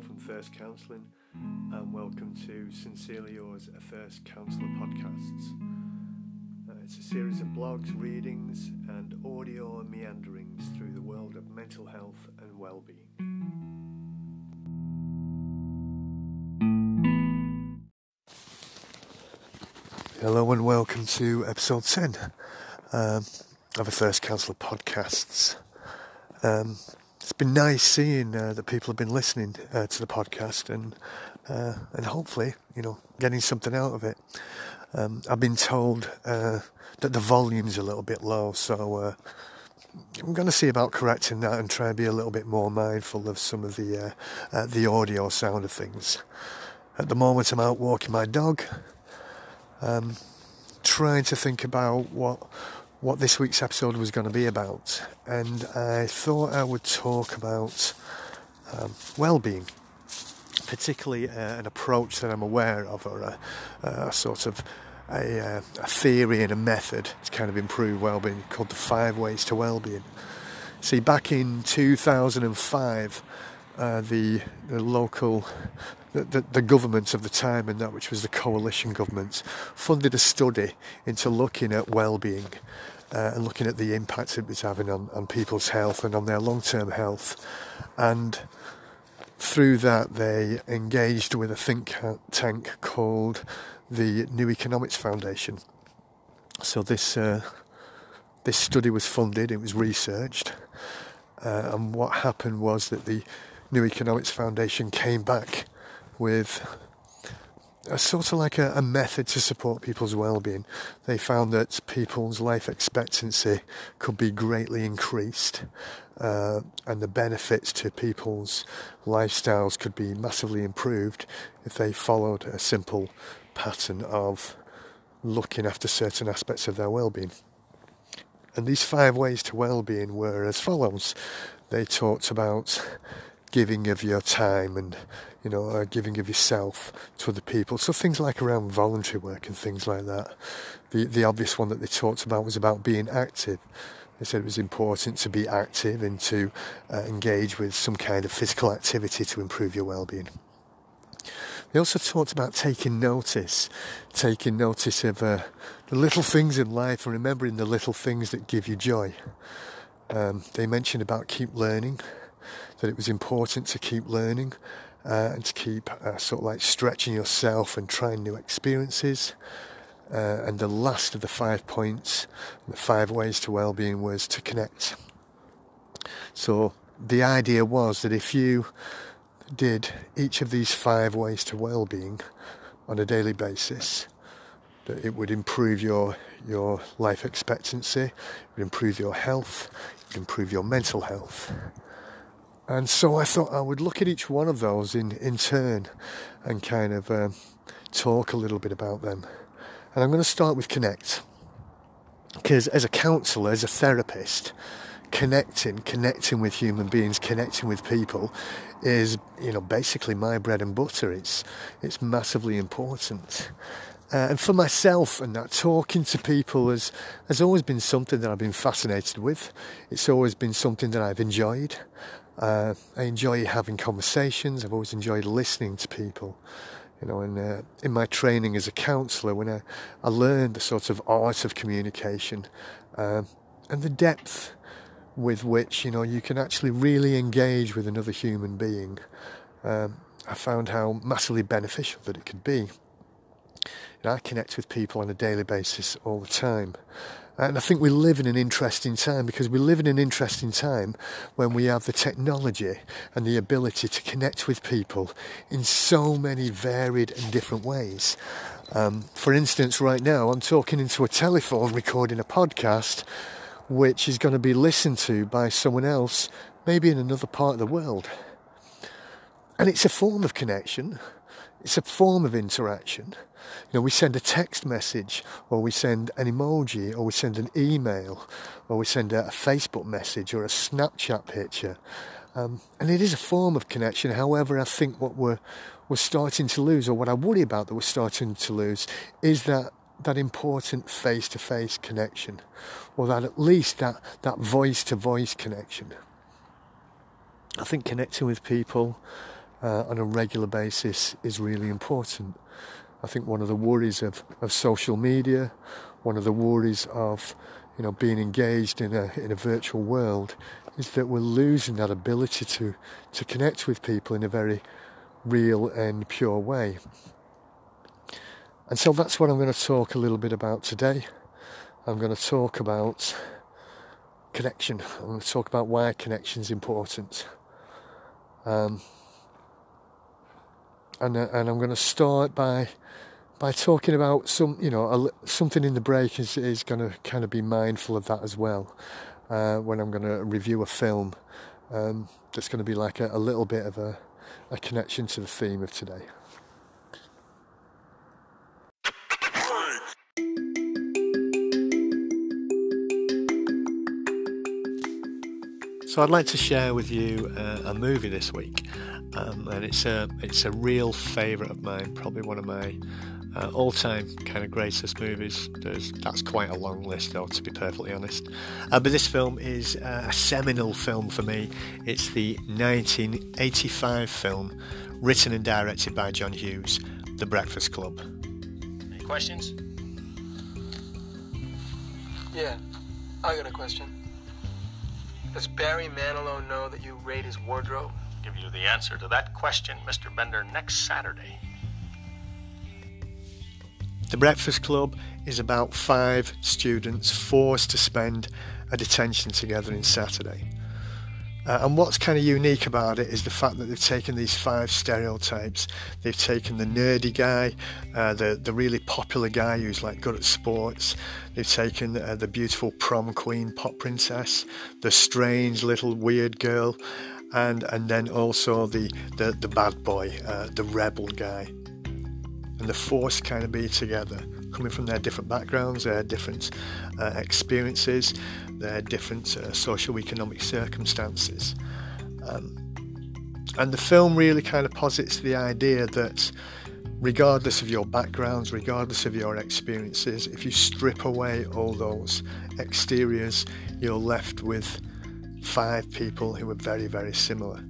From First Counselling, and welcome to Sincerely Yours, a First Counsellor podcasts. Uh, it's a series of blogs, readings, and audio meanderings through the world of mental health and well-being. Hello and welcome to episode 10 um, of a First Counsellor podcasts. Um, it's been nice seeing uh, that people have been listening uh, to the podcast and uh, and hopefully, you know, getting something out of it. Um, I've been told uh, that the volume's a little bit low, so uh, I'm going to see about correcting that and try and be a little bit more mindful of some of the uh, the audio sound of things. At the moment, I'm out walking my dog, um, trying to think about what what this week's episode was going to be about, and I thought I would talk about um, well-being, particularly uh, an approach that I'm aware of, or a, a sort of a, uh, a, theory and a method to kind of improve well-being called the Five Ways to Well-being. See, back in 2005, uh, the, the local the, the, government of the time and that which was the coalition government funded a study into looking at well-being uh, and looking at the impact it was having on, on people's health and on their long-term health. And through that they engaged with a think tank called the New Economics Foundation. So this uh, this study was funded it was researched uh, and what happened was that the New Economics Foundation came back with a sort of like a, a, method to support people's well-being. They found that people's life expectancy could be greatly increased, uh, and the benefits to people's lifestyles could be massively improved if they followed a simple pattern of looking after certain aspects of their well-being. And these five ways to well-being were as follows. They talked about giving of your time and you know uh, giving of yourself to other people. So things like around voluntary work and things like that. The the obvious one that they talked about was about being active. They said it was important to be active and to uh, engage with some kind of physical activity to improve your well-being. They also talked about taking notice, taking notice of uh, the little things in life and remembering the little things that give you joy. Um, they mentioned about keep learning, that it was important to keep learning uh, and to keep uh, sort of like stretching yourself and trying new experiences. Uh, and the last of the five points, the five ways to well-being, was to connect. So the idea was that if you did each of these five ways to well-being on a daily basis, that it would improve your your life expectancy, it would improve your health, it would improve your mental health. And so I thought I would look at each one of those in, in turn and kind of um, talk a little bit about them. And I'm going to start with connect. Because as a counsellor, as a therapist, connecting, connecting with human beings, connecting with people is, you know, basically my bread and butter. It's, it's massively important. Uh, and for myself and that talking to people has, has always been something that I've been fascinated with. It's always been something that I've enjoyed. Uh, I enjoy having conversations. I've always enjoyed listening to people. You know, and uh, in my training as a counsellor, when I, I learned the sort of art of communication uh, and the depth with which you know you can actually really engage with another human being, um, I found how massively beneficial that it could be. Know, I connect with people on a daily basis all the time. And I think we live in an interesting time because we live in an interesting time when we have the technology and the ability to connect with people in so many varied and different ways. Um, for instance, right now I'm talking into a telephone recording a podcast which is going to be listened to by someone else, maybe in another part of the world. And it's a form of connection, it's a form of interaction. You know, we send a text message, or we send an emoji, or we send an email, or we send a, Facebook message or a Snapchat picture. Um, and it is a form of connection. However, I think what we're, we're starting to lose, or what I worry about that we're starting to lose, is that that important face-to-face connection, or that at least that that voice-to-voice connection. I think connecting with people uh, on a regular basis is really important. I think one of the worries of, of social media, one of the worries of you know being engaged in a in a virtual world is that we're losing that ability to to connect with people in a very real and pure way. And so that's what I'm going to talk a little bit about today. I'm going to talk about connection. I'm going to talk about why connection is important. Um, and uh, and I'm going to start by by talking about some, you know, a, something in the break is is going to kind of be mindful of that as well. Uh, when I'm going to review a film, um, that's going to be like a, a little bit of a, a connection to the theme of today. So I'd like to share with you uh, a movie this week, um, and it's a it's a real favourite of mine, probably one of my uh, all-time kind of greatest movies. There's, that's quite a long list, though, to be perfectly honest. Uh, but this film is uh, a seminal film for me. It's the 1985 film, written and directed by John Hughes, The Breakfast Club. Any questions? Yeah, I got a question. Does Barry Manilow know that you raid his wardrobe? Give you the answer to that question, Mr. Bender, next Saturday. The Breakfast Club is about five students forced to spend a detention together in Saturday. Uh, and what's kind of unique about it is the fact that they've taken these five stereotypes. They've taken the nerdy guy, uh, the the really popular guy who's like good at sports. They've taken uh, the beautiful prom queen, pop princess, the strange little weird girl, and and then also the the, the bad boy, uh, the rebel guy. And the force kind of be together, coming from their different backgrounds, their different uh, experiences, their different uh, social economic circumstances. Um, and the film really kind of posits the idea that regardless of your backgrounds, regardless of your experiences, if you strip away all those exteriors, you're left with five people who were very, very similar.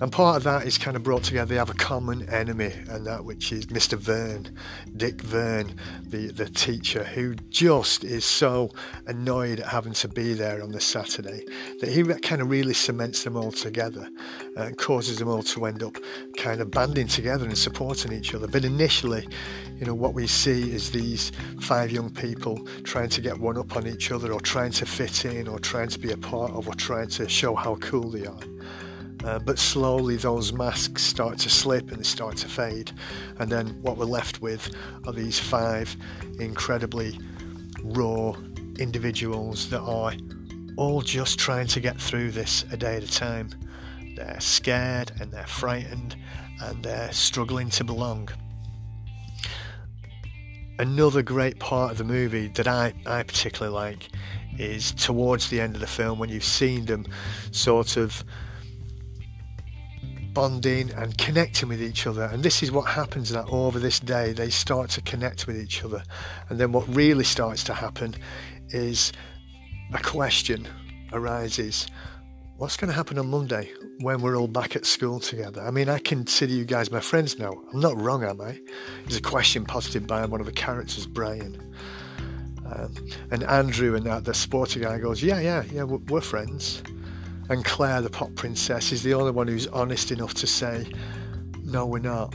And part of that is kind of brought together. They have a common enemy, and that which is Mr. Vern, Dick Vern, the, the teacher, who just is so annoyed at having to be there on the Saturday that he kind of really cements them all together uh, and causes them all to end up kind of banding together and supporting each other. But initially, you know, what we see is these five young people trying to get one up on each other or trying to fit in or trying to be a part of or trying to show how cool they are. Uh, but slowly those masks start to slip and they start to fade. And then what we're left with are these five incredibly raw individuals that are all just trying to get through this a day at a time. They're scared and they're frightened and they're struggling to belong. Another great part of the movie that I, I particularly like is towards the end of the film when you've seen them sort of bonding and connecting with each other. And this is what happens that over this day they start to connect with each other. And then what really starts to happen is a question arises. What's going to happen on Monday when we're all back at school together? I mean, I consider you guys my friends now. I'm not wrong, am I? There's a question posited by one of the characters, Brian. Um, and Andrew and that, the sporty guy goes, Yeah, yeah, yeah, we're friends. And Claire, the pop princess, is the only one who's honest enough to say, No, we're not.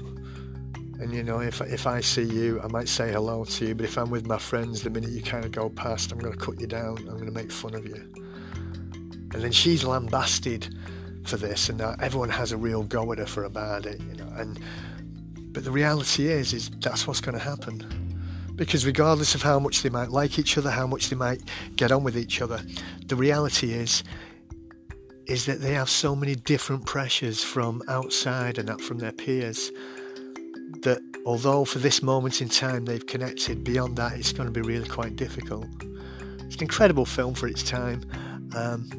And you know, if, if I see you, I might say hello to you, but if I'm with my friends, the minute you kind of go past, I'm going to cut you down, I'm going to make fun of you. And then she's lambasted for this, and everyone has a real go at her for about it, you know. And but the reality is, is that's what's going to happen because regardless of how much they might like each other, how much they might get on with each other, the reality is is that they have so many different pressures from outside and that from their peers that although for this moment in time they've connected, beyond that it's going to be really quite difficult. It's an incredible film for its time. Um,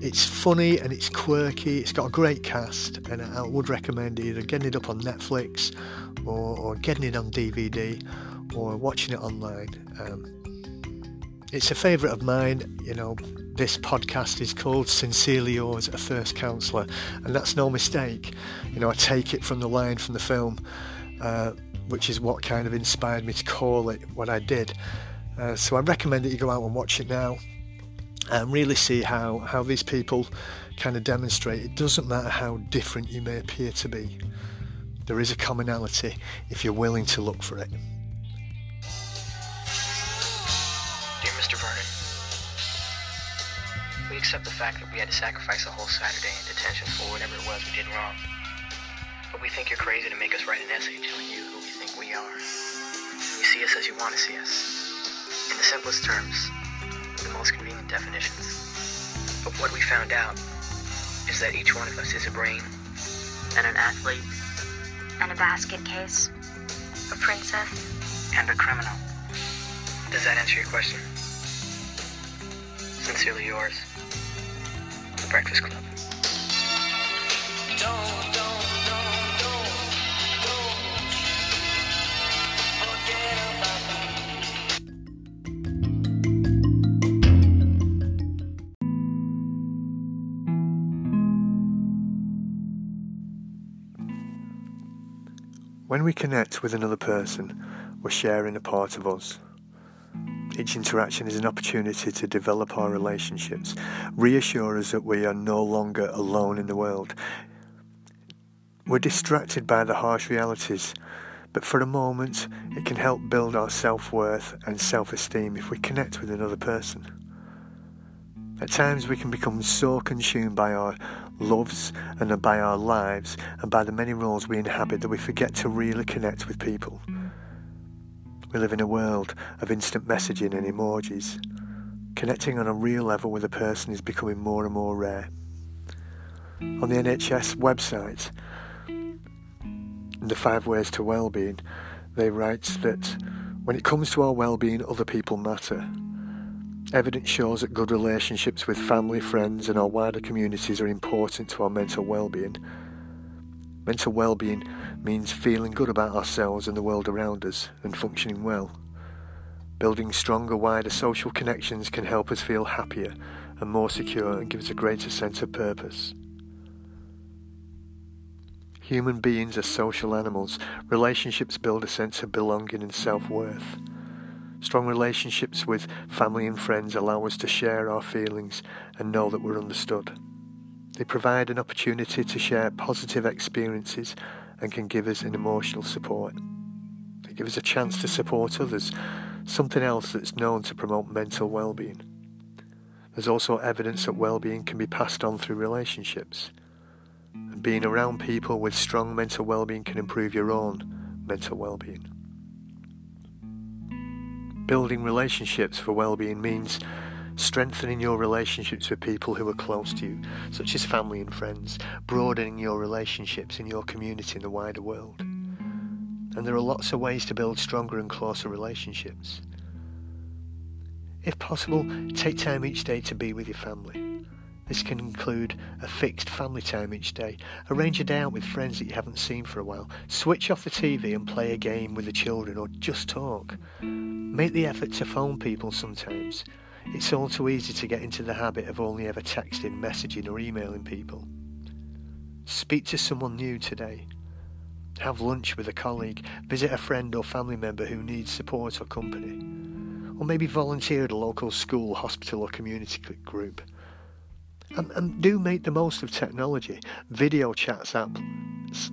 it's funny and it's quirky. It's got a great cast, and I would recommend either getting it up on Netflix or, or getting it on DVD or watching it online. Um, it's a favourite of mine. You know, this podcast is called Sincerely Yours, a First Counsellor, and that's no mistake. You know, I take it from the line from the film, uh, which is what kind of inspired me to call it what I did. Uh, so I recommend that you go out and watch it now and really see how, how these people kind of demonstrate it doesn't matter how different you may appear to be, there is a commonality if you're willing to look for it. Accept the fact that we had to sacrifice a whole Saturday in detention for whatever it was we did wrong. But we think you're crazy to make us write an essay telling you who we think we are. You see us as you want to see us. In the simplest terms, the most convenient definitions. But what we found out is that each one of us is a brain and an athlete and a basket case, a princess, and a criminal. Does that answer your question? Sincerely yours, Breakfast Club. When we connect with another person, we're sharing a part of us. Each interaction is an opportunity to develop our relationships, reassure us that we are no longer alone in the world. We're distracted by the harsh realities, but for a moment, it can help build our self worth and self esteem if we connect with another person. At times, we can become so consumed by our loves and by our lives and by the many roles we inhabit that we forget to really connect with people. We live in a world of instant messaging and emojis. Connecting on a real level with a person is becoming more and more rare. On the NHS website, in the five ways to well-being, they write that when it comes to our well-being, other people matter. Evidence shows that good relationships with family, friends, and our wider communities are important to our mental well-being. Mental well-being means feeling good about ourselves and the world around us and functioning well. Building stronger, wider social connections can help us feel happier and more secure and give us a greater sense of purpose. Human beings are social animals. Relationships build a sense of belonging and self worth. Strong relationships with family and friends allow us to share our feelings and know that we're understood. They provide an opportunity to share positive experiences and can give us an emotional support. They give us a chance to support others, something else that's known to promote mental well-being. There's also evidence that well-being can be passed on through relationships. And being around people with strong mental well-being can improve your own mental well-being. Building relationships for well-being means strengthening your relationships with people who are close to you, such as family and friends, broadening your relationships in your community and the wider world. And there are lots of ways to build stronger and closer relationships. If possible, take time each day to be with your family. This can include a fixed family time each day. Arrange a day out with friends that you haven't seen for a while. Switch off the TV and play a game with the children or just talk. Make the effort to phone people sometimes. It's all too easy to get into the habit of only ever texting, messaging, or emailing people. Speak to someone new today. Have lunch with a colleague. Visit a friend or family member who needs support or company. Or maybe volunteer at a local school, hospital, or community group. And, and do make the most of technology. Video chats apps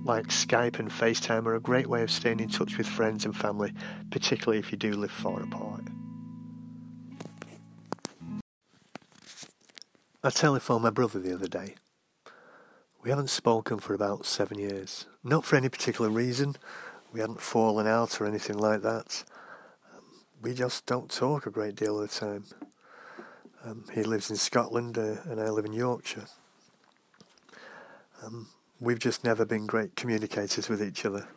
like Skype and FaceTime are a great way of staying in touch with friends and family, particularly if you do live far apart. I telephoned my brother the other day. We haven't spoken for about seven years. Not for any particular reason. We hadn't fallen out or anything like that. Um, we just don't talk a great deal of the time. Um, he lives in Scotland uh, and I live in Yorkshire. Um, we've just never been great communicators with each other.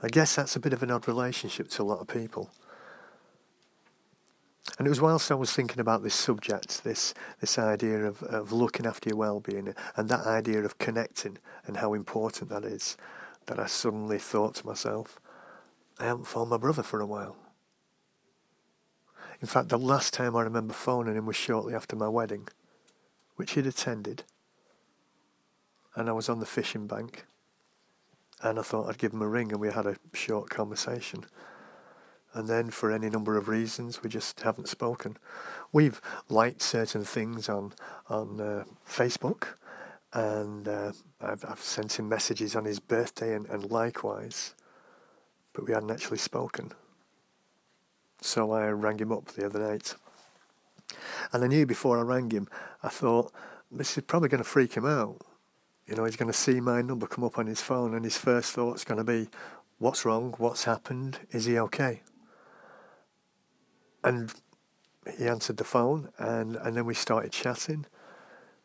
I guess that's a bit of an odd relationship to a lot of people. And it was whilst I was thinking about this subject, this this idea of, of looking after your well-being and that idea of connecting and how important that is, that I suddenly thought to myself, I haven't found my brother for a while. In fact, the last time I remember phoning him was shortly after my wedding, which he'd attended. And I was on the fishing bank. And I thought I'd give him a ring, and we had a short conversation. And then, for any number of reasons, we just haven't spoken. We've liked certain things on on uh, Facebook, and uh, I've, I've sent him messages on his birthday, and, and likewise, but we hadn't actually spoken. So I rang him up the other night. And I knew before I rang him, I thought, this is probably going to freak him out. You know, he's going to see my number come up on his phone, and his first thought's going to be, what's wrong? What's happened? Is he okay? And he answered the phone, and, and then we started chatting,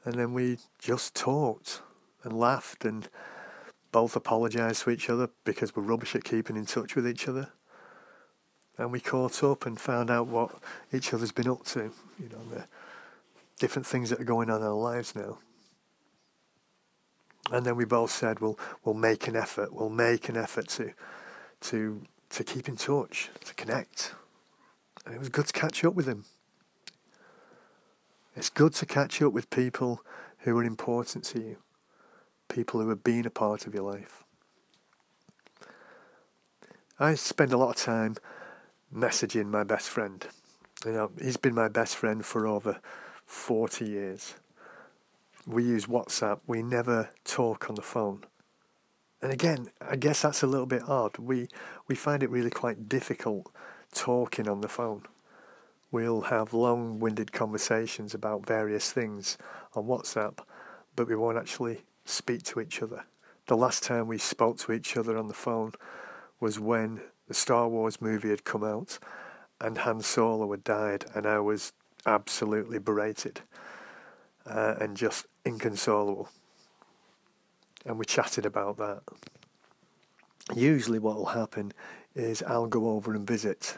and then we just talked and laughed, and both apologised to each other because we're rubbish at keeping in touch with each other and we caught up and found out what each other's been up to, you know, the different things that are going on in our lives now. And then we both said, "We'll we'll make an effort. We'll make an effort to to to keep in touch, to connect." And it was good to catch up with him. It's good to catch up with people who are important to you, people who have been a part of your life. I spend a lot of time messaging my best friend. You know, he's been my best friend for over 40 years. We use WhatsApp. We never talk on the phone. And again, I guess that's a little bit odd. We we find it really quite difficult talking on the phone. We'll have long-winded conversations about various things on WhatsApp, but we won't actually speak to each other. The last time we spoke to each other on the phone was when the Star Wars movie had come out and Han Solo had died, and I was absolutely berated uh, and just inconsolable. And we chatted about that. Usually, what will happen is I'll go over and visit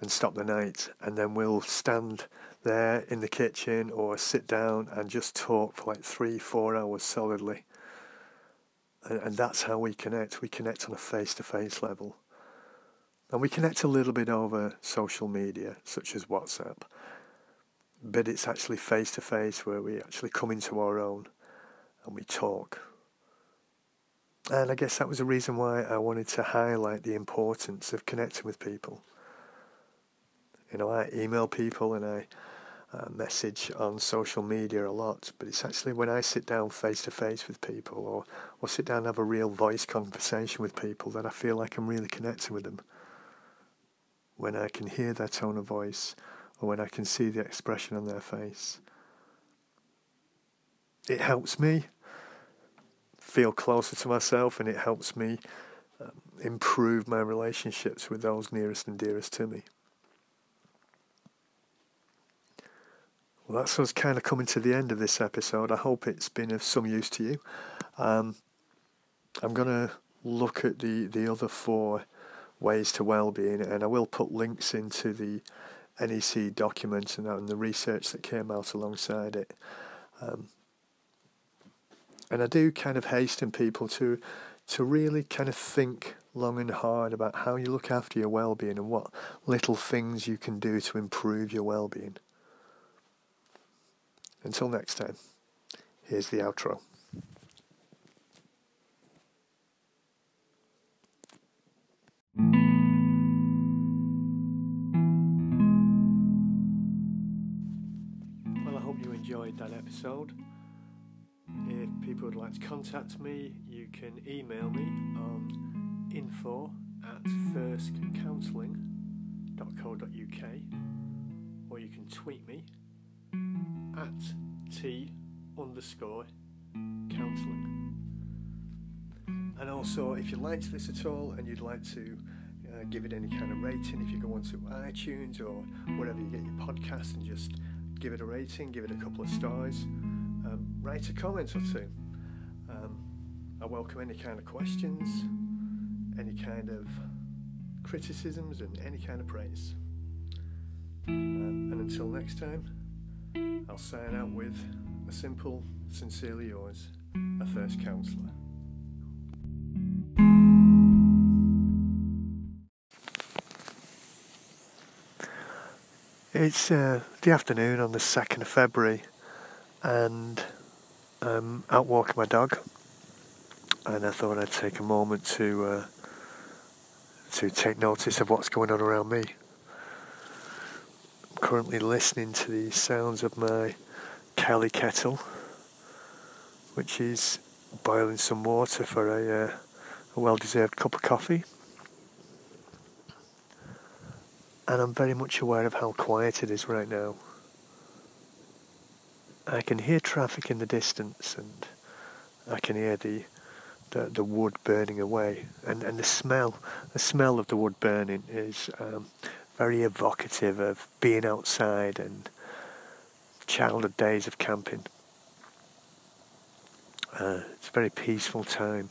and stop the night, and then we'll stand there in the kitchen or sit down and just talk for like three, four hours solidly. And, and that's how we connect. We connect on a face to face level. And we connect a little bit over social media, such as WhatsApp. But it's actually face to face where we actually come into our own and we talk. And I guess that was the reason why I wanted to highlight the importance of connecting with people. You know, I email people and I uh, message on social media a lot, but it's actually when I sit down face to face with people or, or sit down and have a real voice conversation with people that I feel like I'm really connecting with them when I can hear their tone of voice or when I can see the expression on their face. It helps me feel closer to myself and it helps me um, improve my relationships with those nearest and dearest to me. Well, that's us kind of coming to the end of this episode. I hope it's been of some use to you. Um, I'm going to look at the, the other four ways to well-being, and I will put links into the NEC document and, and the research that came out alongside it. Um, and I do kind of hasten people to to really kind of think long and hard about how you look after your well-being and what little things you can do to improve your well-being. Until next time, here's the outro. Well, I hope you enjoyed that episode. If people would like to contact me, you can email me on info at firstcounselling.co.uk or you can tweet me at t underscore counselling. And also, if you liked this at all and you'd like to uh, give it any kind of rating, if you go onto iTunes or wherever you get your podcast and just give it a rating, give it a couple of stars, um, write a comment or two. Um, I welcome any kind of questions, any kind of criticisms, and any kind of praise. Uh, and until next time, I'll sign out with a simple, sincerely yours, a first counsellor. It's uh, the afternoon on the 2nd of February, and I'm out walking my dog, and I thought I'd take a moment to uh, to take notice of what's going on around me. Currently listening to the sounds of my Kelly kettle, which is boiling some water for a, uh, a well-deserved cup of coffee. And I'm very much aware of how quiet it is right now. I can hear traffic in the distance and I can hear the the, the wood burning away and, and the smell the smell of the wood burning is um, very evocative of being outside and childhood days of camping. Uh, it's a very peaceful time.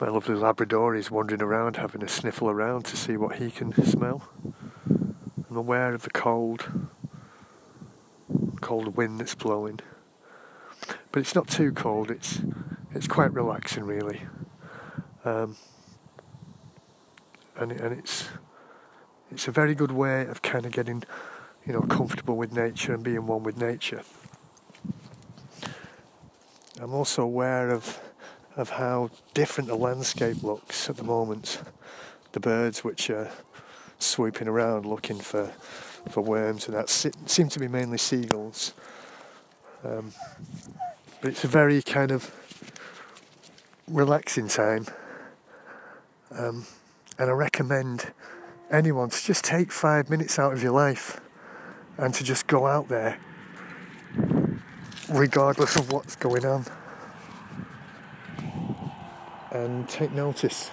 My lovely Labrador is wandering around having a sniffle around to see what he can smell. I'm aware of the cold, cold wind that's blowing. But it's not too cold, it's, it's quite relaxing really. Um, and, and it's, it's a very good way of kind of getting, you know, comfortable with nature and being one with nature. I'm also aware of of how different the landscape looks at the moment. The birds which are swooping around looking for for worms and that seem to be mainly seagulls. Um, but it's a very kind of relaxing time. Um, and I recommend anyone to just take five minutes out of your life and to just go out there regardless of what's going on and take notice.